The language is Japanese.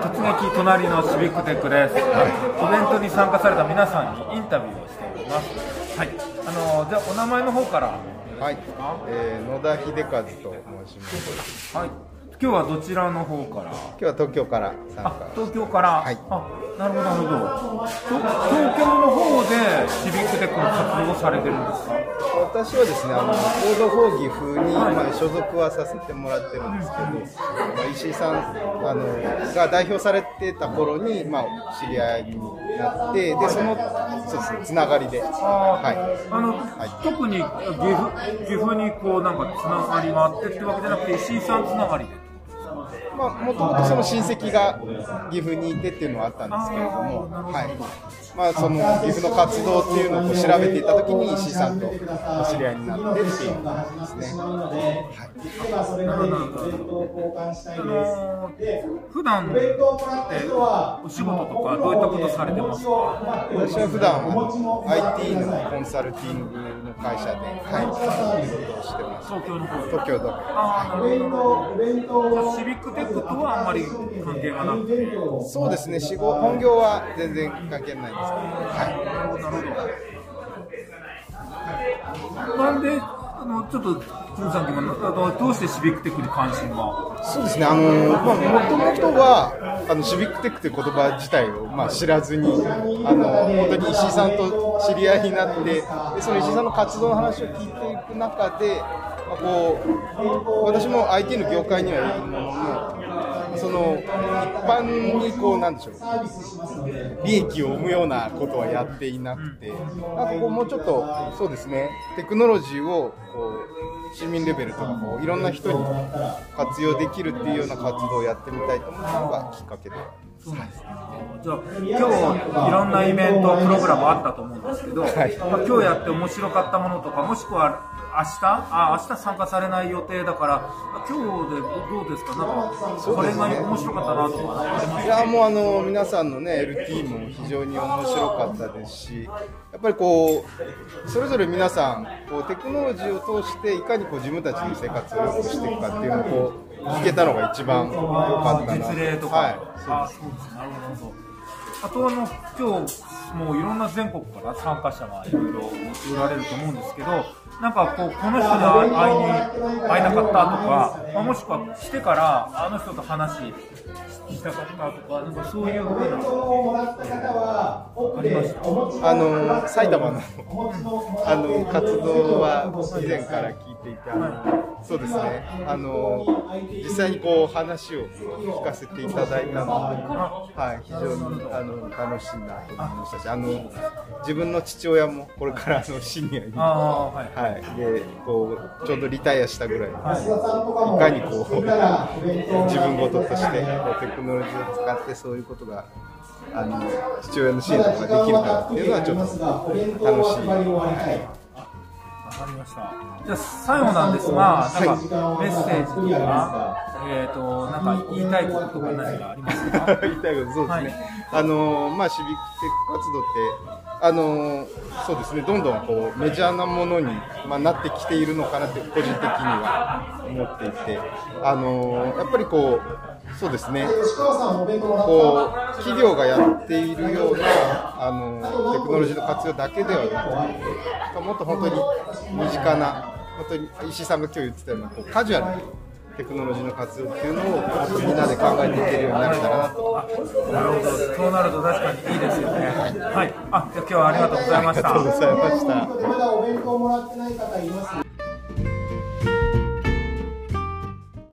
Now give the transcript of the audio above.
隣のシビックテックです、イベントに参加された皆さんにインタビューをしております。はい。あのじゃあお名前の方から。はい、えー、野田秀和と申します。はい。今日はどちらの方から？今日は東京から参あ加。東京から、はい。あなるほどなるほど。と東京の方でシビックテックの活動をされてるんですか？私はですね、あの合同講義風に、はい。まあ所属はさせてもらってるんですけど、まあ石井さんあのが代表されてた頃にまあ知り合いになって、でそのそうですねつながりで、はい。あの、特に岐阜岐阜にこうなんかつながりがあってってわけじゃなくて石井さんつながりで。まあ、もともとその親戚が岐阜にいてっていうのはあったんですけれども、はいまあ、その岐阜の活動っていうのを調べていたときに石井さんとお知り合いになってっていう感じですね。あの普段ってお仕事とかどういったことされてますか？私は普段は IT のコンサルティングの会社で、はい、仕事をしてます。東京の方で。東京都あシビックテックとはあんまり関係がなくて。そうですね、仕事本業は全然関係ないんですはい、なるほどなんであのちょっとつんさんとかどうしてシビックテックに関心が、そうですね、あのまあ、もともとはあのシビックテックという言葉自体を、まあ、知らずにあの、本当に石井さんと知り合いになって、でその石井さんの活動の話を聞いていく中で、まあ、こう私も IT の業界にはいるものの、その一般にこうなんでしょう利益を生むようなことはやっていなくて、なんかこうもうちょっとそうですねテクノロジーをこう市民レベルとかこういろんな人に活用できるっていうような活動をやってみたいと思ったのがきっかけでそうなんですね。じゃあ今日いろんなイベントプログラムあったと思うんですけど、はい。まあ、今日やって面白かったものとかもしくは明日あ明日参加されない予定だからあ今日でどうですか？なんかこれが面白かったなとかありますいやもうあの皆さんのね LT も非常に面白かったですしやっぱりこうそれぞれ皆さんこうテクノロジーを通していかにこう自分たちの生活を良くしていくかっていうのをこう聞けたのが一番良かったな実例と。か、はいあそうですなるほど。あとあの今日もういろんな全国から参加者がいろいろおられると思うんですけどなんかこうこの人に会いに会いたかったとか、まあ、もしくは来てからあの人と話したかったとかなんかそういうふうなありましたあの埼玉のあの活動は以前から聞いていてそうですね。あの実際にこう話を聞かせていただいたので、はい、非常にあの楽しいなと思いましたしあの自分の父親もこれからあのシニアに。はい。はい、でこうちょうどリタイアしたぐらいで、いかにこう自分事としてこうテクノロジーを使ってそういうことがあの父親の支援とかできるかっていうのはちょっと楽しい、はい。わかりました。じゃあ最後なんですが、なんかメッセージとか、えっ、となんか言いたいこととか何かありますか？言いたいことそうですね、はいあのまあシビックテック活動ってあのそうですねどんどんこうメジャーなものに、まあ、なってきているのかなって個人的には思っていてあのやっぱりこうそうですねこう企業がやっているようなあのテクノロジーの活用だけではなくてもっと本当に身近な本当に石井さんが今日言ってたようなこうカジュアルなテクノロジーの活用っていうのをみんなで考えていけるようになるたらなと。なるほど。そうなると確かにいいですよね。はい、はい、あじゃ今日はありがとうございました。ありがとうございました。まだお弁当もらってない方います、